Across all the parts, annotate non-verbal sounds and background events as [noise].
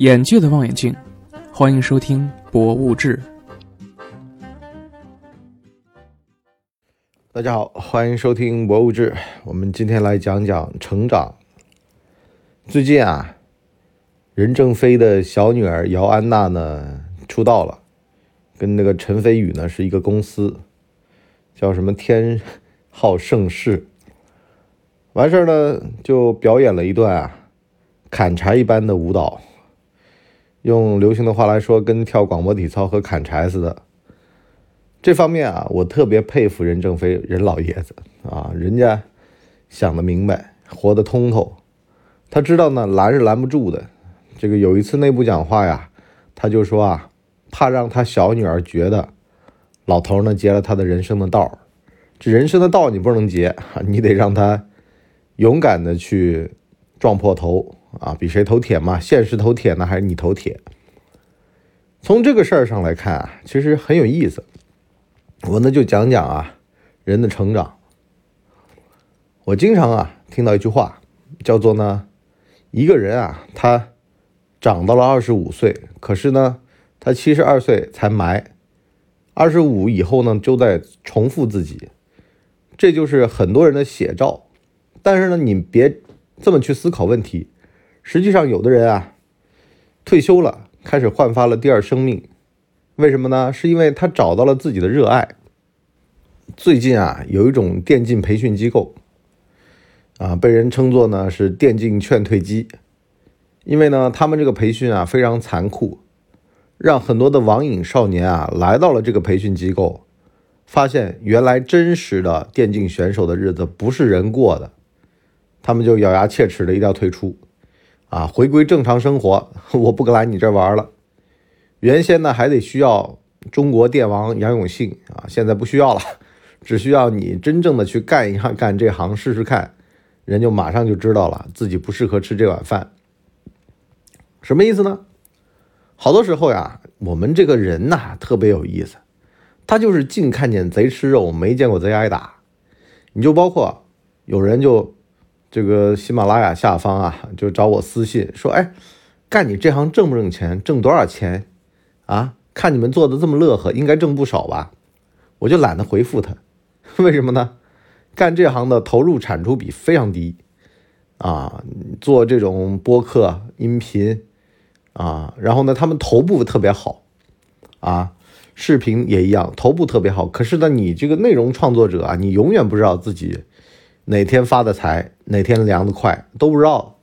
眼界的望远镜，欢迎收听《博物志》。大家好，欢迎收听《博物志》。我们今天来讲讲成长。最近啊，任正非的小女儿姚安娜呢出道了，跟那个陈飞宇呢是一个公司，叫什么天浩盛世。完事儿呢，就表演了一段啊砍柴一般的舞蹈，用流行的话来说，跟跳广播体操和砍柴似的。这方面啊，我特别佩服任正非任老爷子啊，人家想得明白，活得通透。他知道呢，拦是拦不住的。这个有一次内部讲话呀，他就说啊，怕让他小女儿觉得老头呢截了他的人生的道这人生的道你不能截，你得让他。勇敢的去撞破头啊，比谁头铁嘛？现实头铁呢，还是你头铁？从这个事儿上来看啊，其实很有意思。我呢就讲讲啊，人的成长。我经常啊听到一句话，叫做呢，一个人啊，他长到了二十五岁，可是呢，他七十二岁才埋，二十五以后呢，就在重复自己，这就是很多人的写照。但是呢，你别这么去思考问题。实际上，有的人啊，退休了，开始焕发了第二生命。为什么呢？是因为他找到了自己的热爱。最近啊，有一种电竞培训机构，啊，被人称作呢是电竞劝退机，因为呢，他们这个培训啊非常残酷，让很多的网瘾少年啊来到了这个培训机构，发现原来真实的电竞选手的日子不是人过的。他们就咬牙切齿的一定要退出，啊，回归正常生活，[laughs] 我不来你这玩了。原先呢还得需要中国电王杨永信啊，现在不需要了，[laughs] 只需要你真正的去干一行干这行试试看，人就马上就知道了自己不适合吃这碗饭。什么意思呢？好多时候呀，我们这个人呐特别有意思，他就是净看见贼吃肉，没见过贼挨打。你就包括有人就。这个喜马拉雅下方啊，就找我私信说：“哎，干你这行挣不挣钱？挣多少钱？啊？看你们做的这么乐呵，应该挣不少吧？”我就懒得回复他，[laughs] 为什么呢？干这行的投入产出比非常低啊！做这种播客音频啊，然后呢，他们头部特别好啊，视频也一样，头部特别好。可是呢，你这个内容创作者啊，你永远不知道自己。哪天发的财，哪天凉的快都不知道。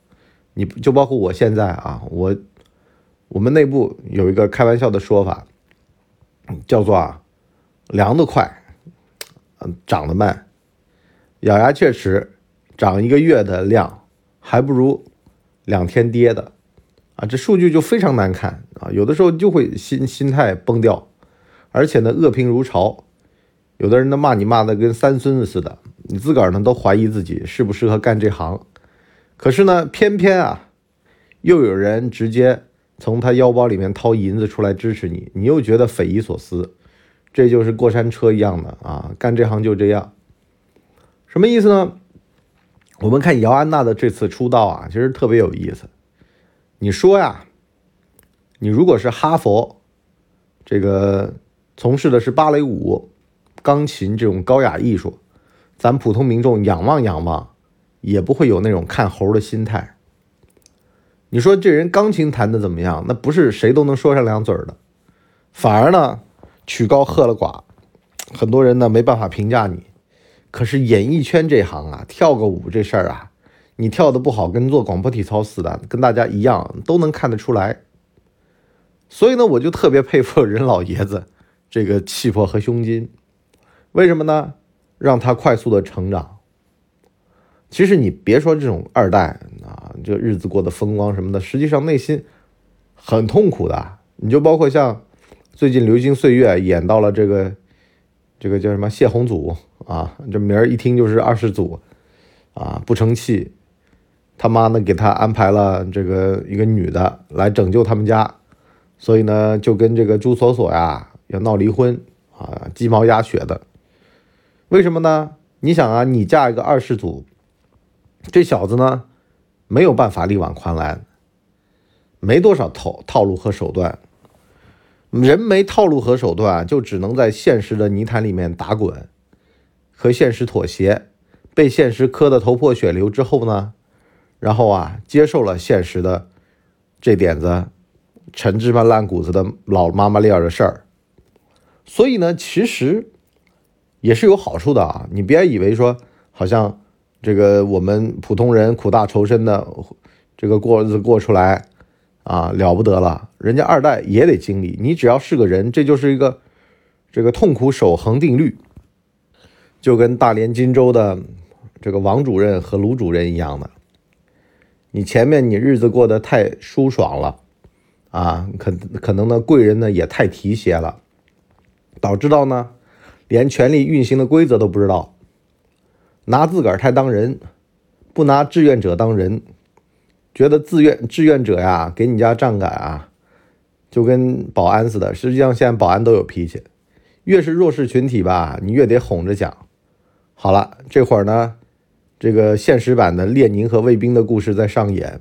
你就包括我现在啊，我我们内部有一个开玩笑的说法，叫做啊，凉的快，嗯，涨得慢，咬牙切齿，涨一个月的量，还不如两天跌的啊，这数据就非常难看啊，有的时候就会心心态崩掉，而且呢，恶评如潮，有的人呢骂你骂的跟三孙子似的。你自个儿呢都怀疑自己适不适合干这行，可是呢，偏偏啊，又有人直接从他腰包里面掏银子出来支持你，你又觉得匪夷所思。这就是过山车一样的啊，干这行就这样。什么意思呢？我们看姚安娜的这次出道啊，其实特别有意思。你说呀，你如果是哈佛，这个从事的是芭蕾舞、钢琴这种高雅艺术。咱普通民众仰望仰望，也不会有那种看猴的心态。你说这人钢琴弹的怎么样？那不是谁都能说上两嘴的，反而呢曲高和了寡，很多人呢没办法评价你。可是演艺圈这行啊，跳个舞这事儿啊，你跳的不好，跟做广播体操似的，跟大家一样都能看得出来。所以呢，我就特别佩服任老爷子这个气魄和胸襟。为什么呢？让他快速的成长。其实你别说这种二代啊，这日子过得风光什么的，实际上内心很痛苦的。你就包括像最近《流星岁月》演到了这个这个叫什么谢宏祖啊，这名儿一听就是二世祖啊，不成器。他妈呢给他安排了这个一个女的来拯救他们家，所以呢就跟这个朱锁锁呀要闹离婚啊，鸡毛鸭血的。为什么呢？你想啊，你嫁一个二世祖，这小子呢，没有办法力挽狂澜，没多少套套路和手段。人没套路和手段，就只能在现实的泥潭里面打滚，和现实妥协，被现实磕得头破血流之后呢，然后啊，接受了现实的这点子陈芝麻烂谷子的老妈妈链的事儿。所以呢，其实也是有好处的啊！你别以为说好像这个我们普通人苦大仇深的这个过日子过出来。啊，了不得了！人家二代也得经历。你只要是个人，这就是一个这个痛苦守恒定律，就跟大连金州的这个王主任和卢主任一样的。你前面你日子过得太舒爽了啊，可可能呢贵人呢也太提携了，导致到呢连权力运行的规则都不知道，拿自个儿太当人，不拿志愿者当人。觉得自愿志愿者呀，给你家站岗啊，就跟保安似的。实际上，现在保安都有脾气，越是弱势群体吧，你越得哄着讲。好了，这会儿呢，这个现实版的列宁和卫兵的故事在上演。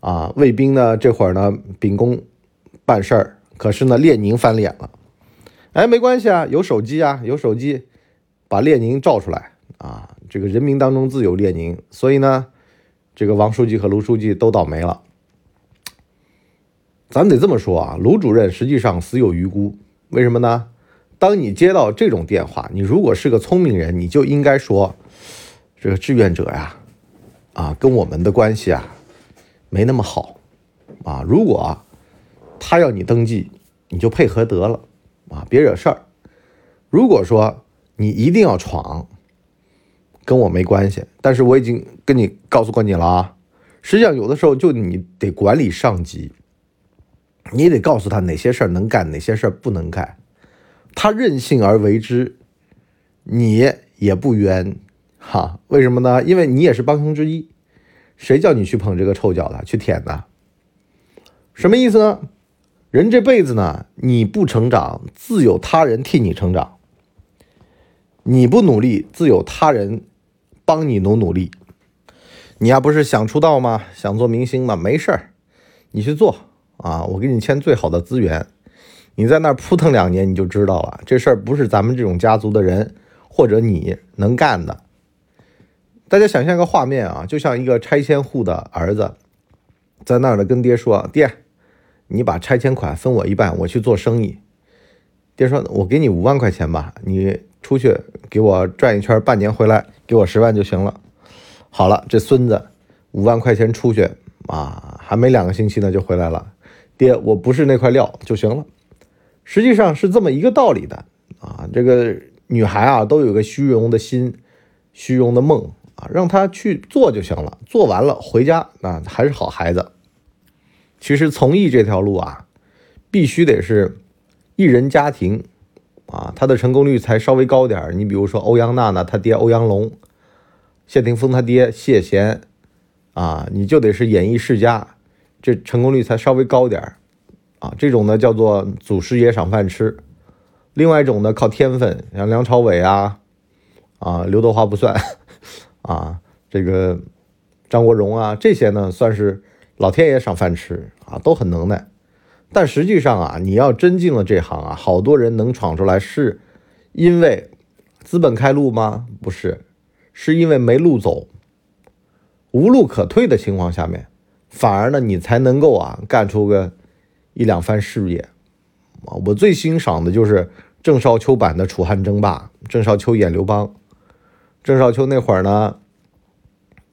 啊，卫兵呢，这会儿呢秉公办事儿，可是呢，列宁翻脸了。哎，没关系啊，有手机啊，有手机，把列宁照出来啊。这个人民当中自有列宁，所以呢。这个王书记和卢书记都倒霉了，咱得这么说啊，卢主任实际上死有余辜。为什么呢？当你接到这种电话，你如果是个聪明人，你就应该说，这个志愿者呀，啊，跟我们的关系啊，没那么好，啊，如果他要你登记，你就配合得了，啊，别惹事儿。如果说你一定要闯，跟我没关系，但是我已经跟你告诉过你了啊。实际上，有的时候就你得管理上级，你得告诉他哪些事儿能干，哪些事儿不能干。他任性而为之，你也不冤哈。为什么呢？因为你也是帮凶之一。谁叫你去捧这个臭脚的，去舔的？什么意思呢？人这辈子呢，你不成长，自有他人替你成长；你不努力，自有他人。帮你努努力，你呀不是想出道吗？想做明星吗？没事儿，你去做啊！我给你签最好的资源，你在那儿扑腾两年，你就知道了。这事儿不是咱们这种家族的人或者你能干的。大家想象个画面啊，就像一个拆迁户的儿子，在那儿呢跟爹说：“爹，你把拆迁款分我一半，我去做生意。”爹说：“我给你五万块钱吧，你出去给我转一圈，半年回来。”给我十万就行了。好了，这孙子五万块钱出去啊，还没两个星期呢就回来了。爹，我不是那块料就行了。实际上是这么一个道理的啊。这个女孩啊，都有个虚荣的心、虚荣的梦啊，让她去做就行了。做完了回家啊，还是好孩子。其实从艺这条路啊，必须得是艺人家庭。啊，他的成功率才稍微高点儿。你比如说欧阳娜娜，他爹欧阳龙，谢霆锋他爹谢贤，啊，你就得是演艺世家，这成功率才稍微高点儿。啊，这种呢叫做祖师爷赏饭吃。另外一种呢靠天分，像梁朝伟啊，啊刘德华不算，[laughs] 啊这个张国荣啊这些呢算是老天爷赏饭吃啊，都很能耐。但实际上啊，你要真进了这行啊，好多人能闯出来，是因为资本开路吗？不是，是因为没路走，无路可退的情况下面，反而呢，你才能够啊干出个一两番事业啊。我最欣赏的就是郑少秋版的《楚汉争霸》，郑少秋演刘邦，郑少秋那会儿呢，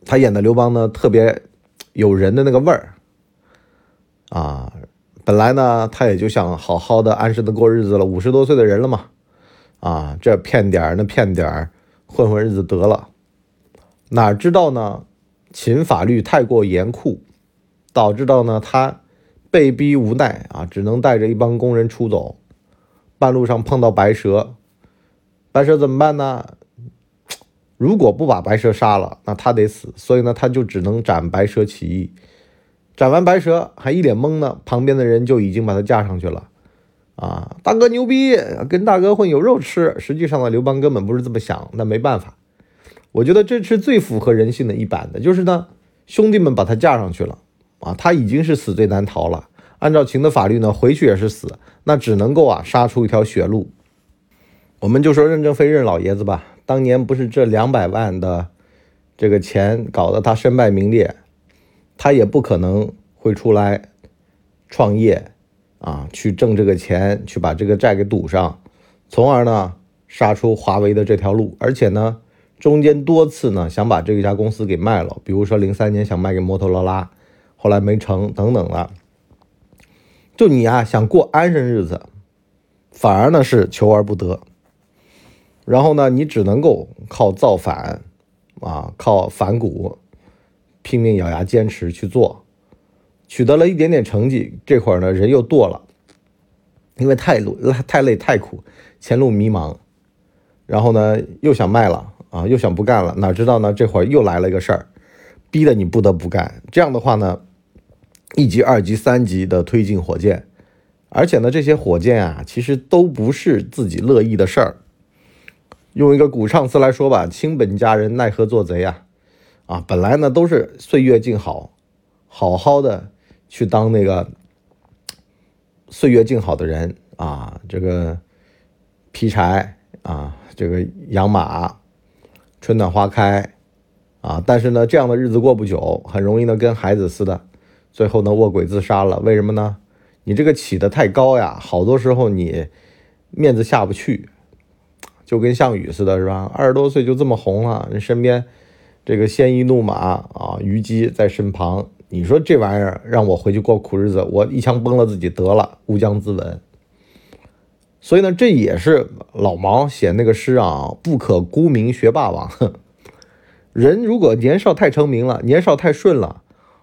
他演的刘邦呢，特别有人的那个味儿啊。本来呢，他也就想好好的、安生的过日子了。五十多岁的人了嘛，啊，这骗点儿那骗点儿，混混日子得了。哪知道呢，秦法律太过严酷，导致到呢他被逼无奈啊，只能带着一帮工人出走。半路上碰到白蛇，白蛇怎么办呢？如果不把白蛇杀了，那他得死。所以呢，他就只能斩白蛇起义。斩完白蛇还一脸懵呢，旁边的人就已经把他架上去了。啊，大哥牛逼，跟大哥混有肉吃。实际上呢，刘邦根本不是这么想，那没办法。我觉得这是最符合人性的一版的，就是呢，兄弟们把他架上去了，啊，他已经是死罪难逃了。按照秦的法律呢，回去也是死，那只能够啊杀出一条血路。我们就说任正非任老爷子吧，当年不是这两百万的这个钱搞得他身败名裂，他也不可能会出来创业啊，去挣这个钱，去把这个债给堵上，从而呢杀出华为的这条路。而且呢，中间多次呢想把这一家公司给卖了，比如说零三年想卖给摩托罗拉，后来没成，等等的。就你啊，想过安生日子，反而呢是求而不得。然后呢，你只能够靠造反，啊，靠反骨，拼命咬牙坚持去做，取得了一点点成绩。这会儿呢，人又堕了，因为太累、太累、太苦，前路迷茫。然后呢，又想卖了啊，又想不干了。哪知道呢，这会儿又来了一个事儿，逼得你不得不干。这样的话呢。一级、二级、三级的推进火箭，而且呢，这些火箭啊，其实都不是自己乐意的事儿。用一个古唱词来说吧，“亲本佳人奈何做贼啊！”啊，本来呢都是岁月静好，好好的去当那个岁月静好的人啊，这个劈柴啊，这个养马，春暖花开啊。但是呢，这样的日子过不久，很容易呢跟孩子似的。最后呢，卧轨自杀了。为什么呢？你这个起得太高呀，好多时候你面子下不去，就跟项羽似的，是吧？二十多岁就这么红了，人身边这个鲜衣怒马啊，虞姬在身旁，你说这玩意儿让我回去过苦日子，我一枪崩了自己得了，乌江自刎。所以呢，这也是老毛写那个诗啊，不可沽名学霸王。[laughs] 人如果年少太成名了，年少太顺了。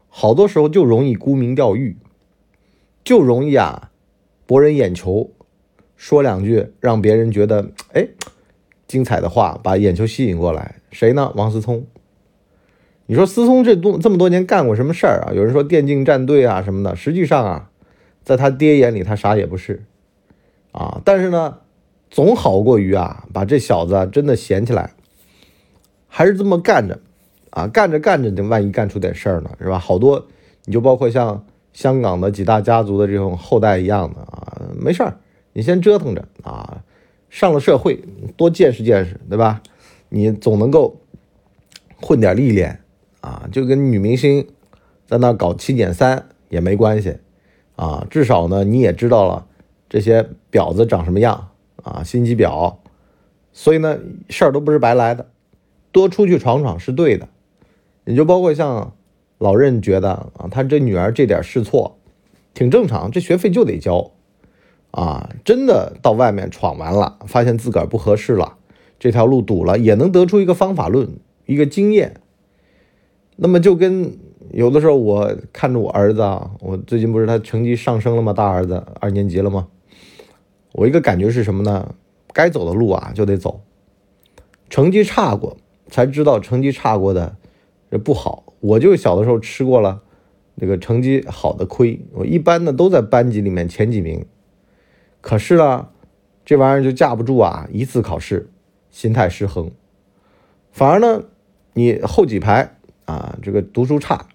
好多时候就容易沽名钓誉，就容易啊博人眼球，说两句让别人觉得哎精彩的话，把眼球吸引过来。谁呢？王思聪。你说思聪这多这么多年干过什么事儿啊？有人说电竞战队啊什么的，实际上啊，在他爹眼里他啥也不是啊。但是呢，总好过于啊把这小子真的闲起来，还是这么干着。啊，干着干着，你万一干出点事儿呢，是吧？好多，你就包括像香港的几大家族的这种后代一样的啊，没事儿，你先折腾着啊，上了社会多见识见识，对吧？你总能够混点历练啊，就跟女明星在那搞七减三也没关系啊，至少呢你也知道了这些婊子长什么样啊，心机婊，所以呢事儿都不是白来的，多出去闯闯是对的。也就包括像老任觉得啊，他这女儿这点试错，挺正常，这学费就得交，啊，真的到外面闯完了，发现自个儿不合适了，这条路堵了，也能得出一个方法论，一个经验。那么就跟有的时候我看着我儿子啊，我最近不是他成绩上升了吗？大儿子二年级了吗？我一个感觉是什么呢？该走的路啊就得走，成绩差过才知道成绩差过的。这不好，我就小的时候吃过了那个成绩好的亏。我一般呢都在班级里面前几名，可是呢，这玩意儿就架不住啊，一次考试心态失衡，反而呢，你后几排啊，这个读书差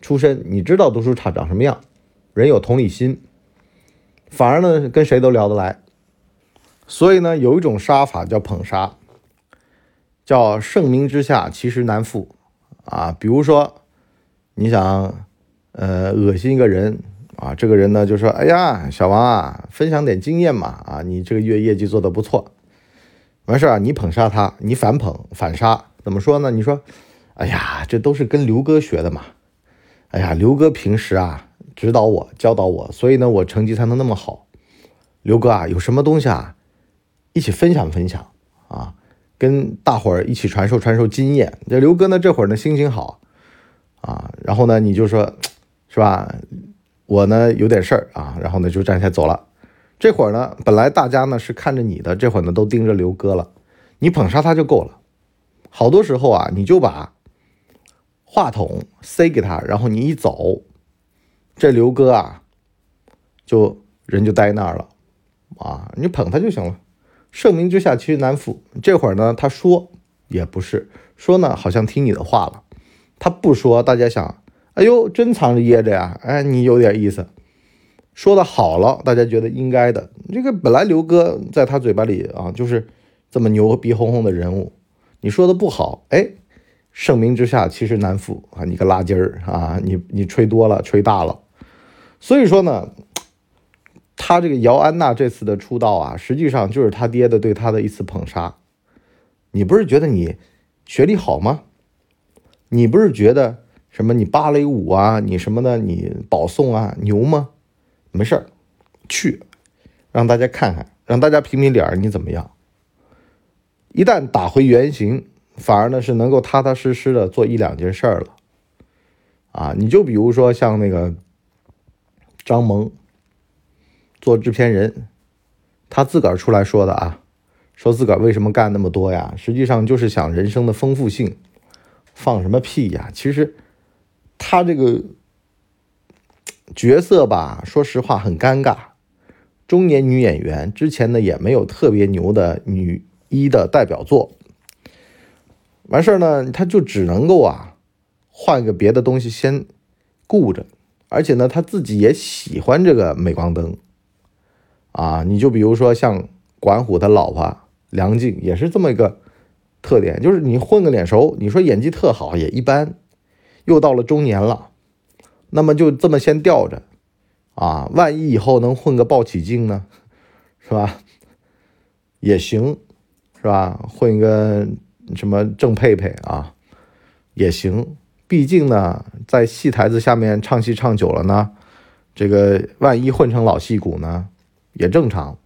出身，你知道读书差长什么样，人有同理心，反而呢跟谁都聊得来。所以呢，有一种杀法叫捧杀，叫盛名之下其实难副。啊，比如说，你想，呃，恶心一个人啊，这个人呢就说：“哎呀，小王啊，分享点经验嘛，啊，你这个月业绩做得不错。”完事儿啊，你捧杀他，你反捧反杀，怎么说呢？你说：“哎呀，这都是跟刘哥学的嘛。哎呀，刘哥平时啊指导我、教导我，所以呢，我成绩才能那么好。刘哥啊，有什么东西啊，一起分享分享啊。”跟大伙儿一起传授传授经验。这刘哥呢，这会儿呢心情好啊，然后呢你就说，[tsk] 是吧？我呢有点事儿啊，然后呢就站起来走了。这会儿呢，本来大家呢是看着你的，这会儿呢都盯着刘哥了。你捧杀他就够了。好多时候啊，你就把话筒塞给他，然后你一走，这刘哥啊，就人就呆那儿了啊，你捧他就行了。盛名之下其实难副。这会儿呢，他说也不是说呢，好像听你的话了。他不说，大家想，哎呦，真藏着掖着呀！哎，你有点意思，说的好了，大家觉得应该的。这个本来刘哥在他嘴巴里啊，就是这么牛逼哄哄的人物，你说的不好，哎，盛名之下其实难副啊！你个垃圾儿啊，你你吹多了，吹大了。所以说呢，他这个姚安娜这次的出道啊，实际上就是他爹的对他的一次捧杀。你不是觉得你学历好吗？你不是觉得？什么？你芭蕾舞啊，你什么的？你保送啊，牛吗？没事儿，去，让大家看看，让大家评评理，你怎么样？一旦打回原形，反而呢是能够踏踏实实的做一两件事儿了。啊，你就比如说像那个张萌做制片人，他自个儿出来说的啊，说自个儿为什么干那么多呀？实际上就是想人生的丰富性。放什么屁呀？其实。他这个角色吧，说实话很尴尬。中年女演员之前呢也没有特别牛的女一的代表作，完事儿呢，他就只能够啊换个别的东西先顾着，而且呢他自己也喜欢这个镁光灯啊。你就比如说像管虎的老婆梁静，也是这么一个特点，就是你混个脸熟，你说演技特好也一般。又到了中年了，那么就这么先吊着，啊，万一以后能混个鲍起静呢，是吧？也行，是吧？混一个什么郑佩佩啊，也行。毕竟呢，在戏台子下面唱戏唱久了呢，这个万一混成老戏骨呢，也正常。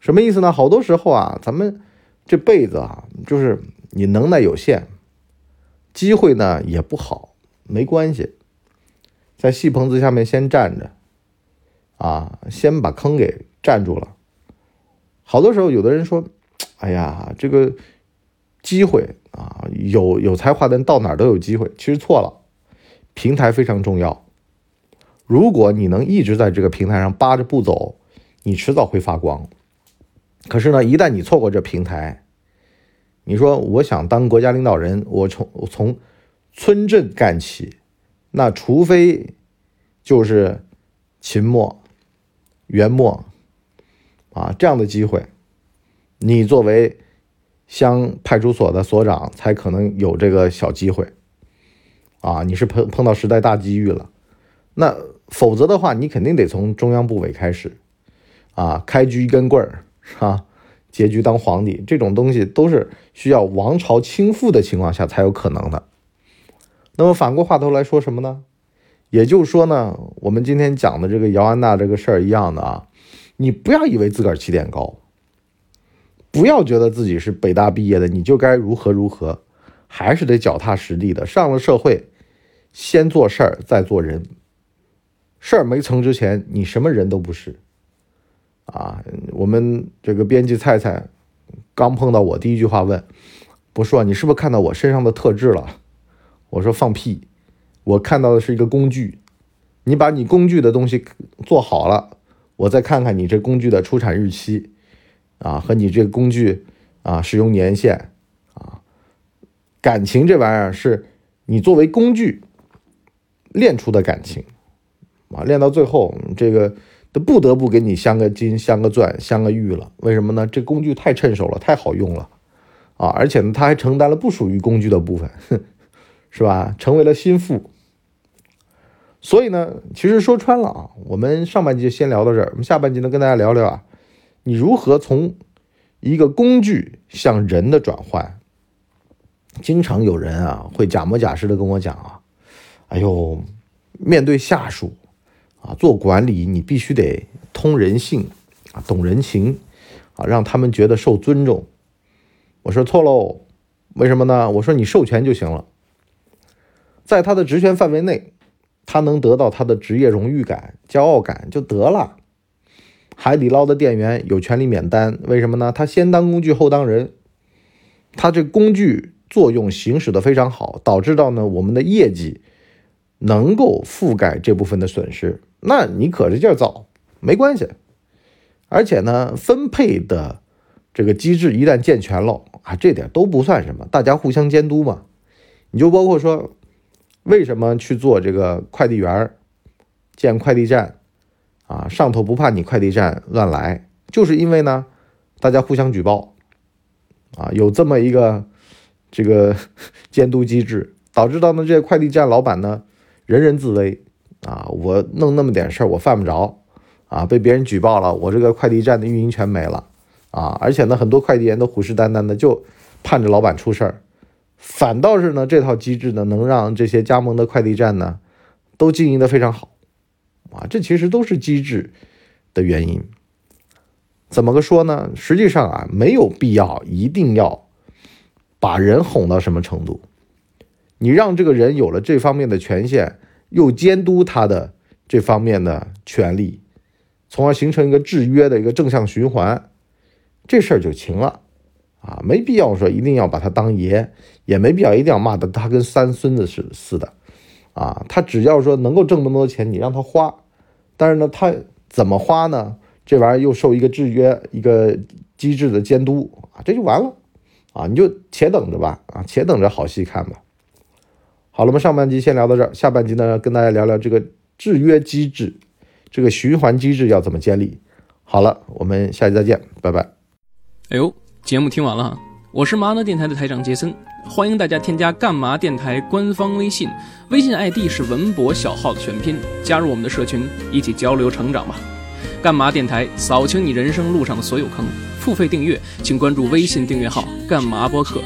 什么意思呢？好多时候啊，咱们这辈子啊，就是你能耐有限。机会呢也不好，没关系，在戏棚子下面先站着，啊，先把坑给占住了。好多时候，有的人说：“哎呀，这个机会啊，有有才华的人到哪都有机会。”其实错了，平台非常重要。如果你能一直在这个平台上扒着不走，你迟早会发光。可是呢，一旦你错过这平台，你说我想当国家领导人，我从我从村镇干起，那除非就是秦末、元末啊这样的机会，你作为乡派出所的所长才可能有这个小机会啊。你是碰碰到时代大机遇了，那否则的话，你肯定得从中央部委开始啊，开局一根棍儿是吧？结局当皇帝这种东西都是需要王朝倾覆的情况下才有可能的。那么反过话头来说什么呢？也就是说呢，我们今天讲的这个姚安娜这个事儿一样的啊，你不要以为自个儿起点高，不要觉得自己是北大毕业的你就该如何如何，还是得脚踏实地的上了社会，先做事儿再做人。事儿没成之前，你什么人都不是。啊，我们这个编辑菜菜刚碰到我，第一句话问：“不说你是不是看到我身上的特质了？”我说：“放屁，我看到的是一个工具。你把你工具的东西做好了，我再看看你这工具的出产日期啊，和你这个工具啊使用年限啊，感情这玩意儿是你作为工具练出的感情啊，练到最后这个。”都不得不给你镶个金、镶个钻、镶个玉了。为什么呢？这工具太趁手了，太好用了啊！而且呢，他还承担了不属于工具的部分，[laughs] 是吧？成为了心腹。所以呢，其实说穿了啊，我们上半集先聊到这儿，我们下半集呢跟大家聊聊啊，你如何从一个工具向人的转换。经常有人啊会假模假式的跟我讲啊，哎呦，面对下属。啊，做管理你必须得通人性，啊，懂人情，啊，让他们觉得受尊重。我说错喽，为什么呢？我说你授权就行了，在他的职权范围内，他能得到他的职业荣誉感、骄傲感就得了。海底捞的店员有权利免单，为什么呢？他先当工具后当人，他这工具作用行使的非常好，导致到呢我们的业绩能够覆盖这部分的损失。那你可着劲造没关系，而且呢，分配的这个机制一旦健全了啊，这点都不算什么，大家互相监督嘛。你就包括说为什么去做这个快递员、建快递站啊？上头不怕你快递站乱来，就是因为呢，大家互相举报啊，有这么一个这个 [laughs] 监督机制，导致到呢这些快递站老板呢人人自危啊，我弄那么点事儿我犯不着啊，被别人举报了，我这个快递站的运营权没了啊，而且呢很多快递员都虎视眈眈的就盼着老板出事儿。反倒是呢，这套机制呢，能让这些加盟的快递站呢，都经营的非常好，啊，这其实都是机制的原因。怎么个说呢？实际上啊，没有必要一定要把人哄到什么程度。你让这个人有了这方面的权限，又监督他的这方面的权利，从而形成一个制约的一个正向循环，这事儿就行了。啊，没必要说一定要把他当爷，也没必要一定要骂的他跟三孙子似似的，啊，他只要说能够挣那么多钱，你让他花，但是呢，他怎么花呢？这玩意儿又受一个制约、一个机制的监督啊，这就完了，啊，你就且等着吧，啊，且等着好戏看吧。好了，我们上半集先聊到这儿，下半集呢，跟大家聊聊这个制约机制，这个循环机制要怎么建立。好了，我们下期再见，拜拜。哎呦。节目听完了，我是麻辣电台的台长杰森，欢迎大家添加干嘛电台官方微信，微信 ID 是文博小号的全拼，加入我们的社群，一起交流成长吧。干嘛电台扫清你人生路上的所有坑，付费订阅请关注微信订阅号干嘛播客。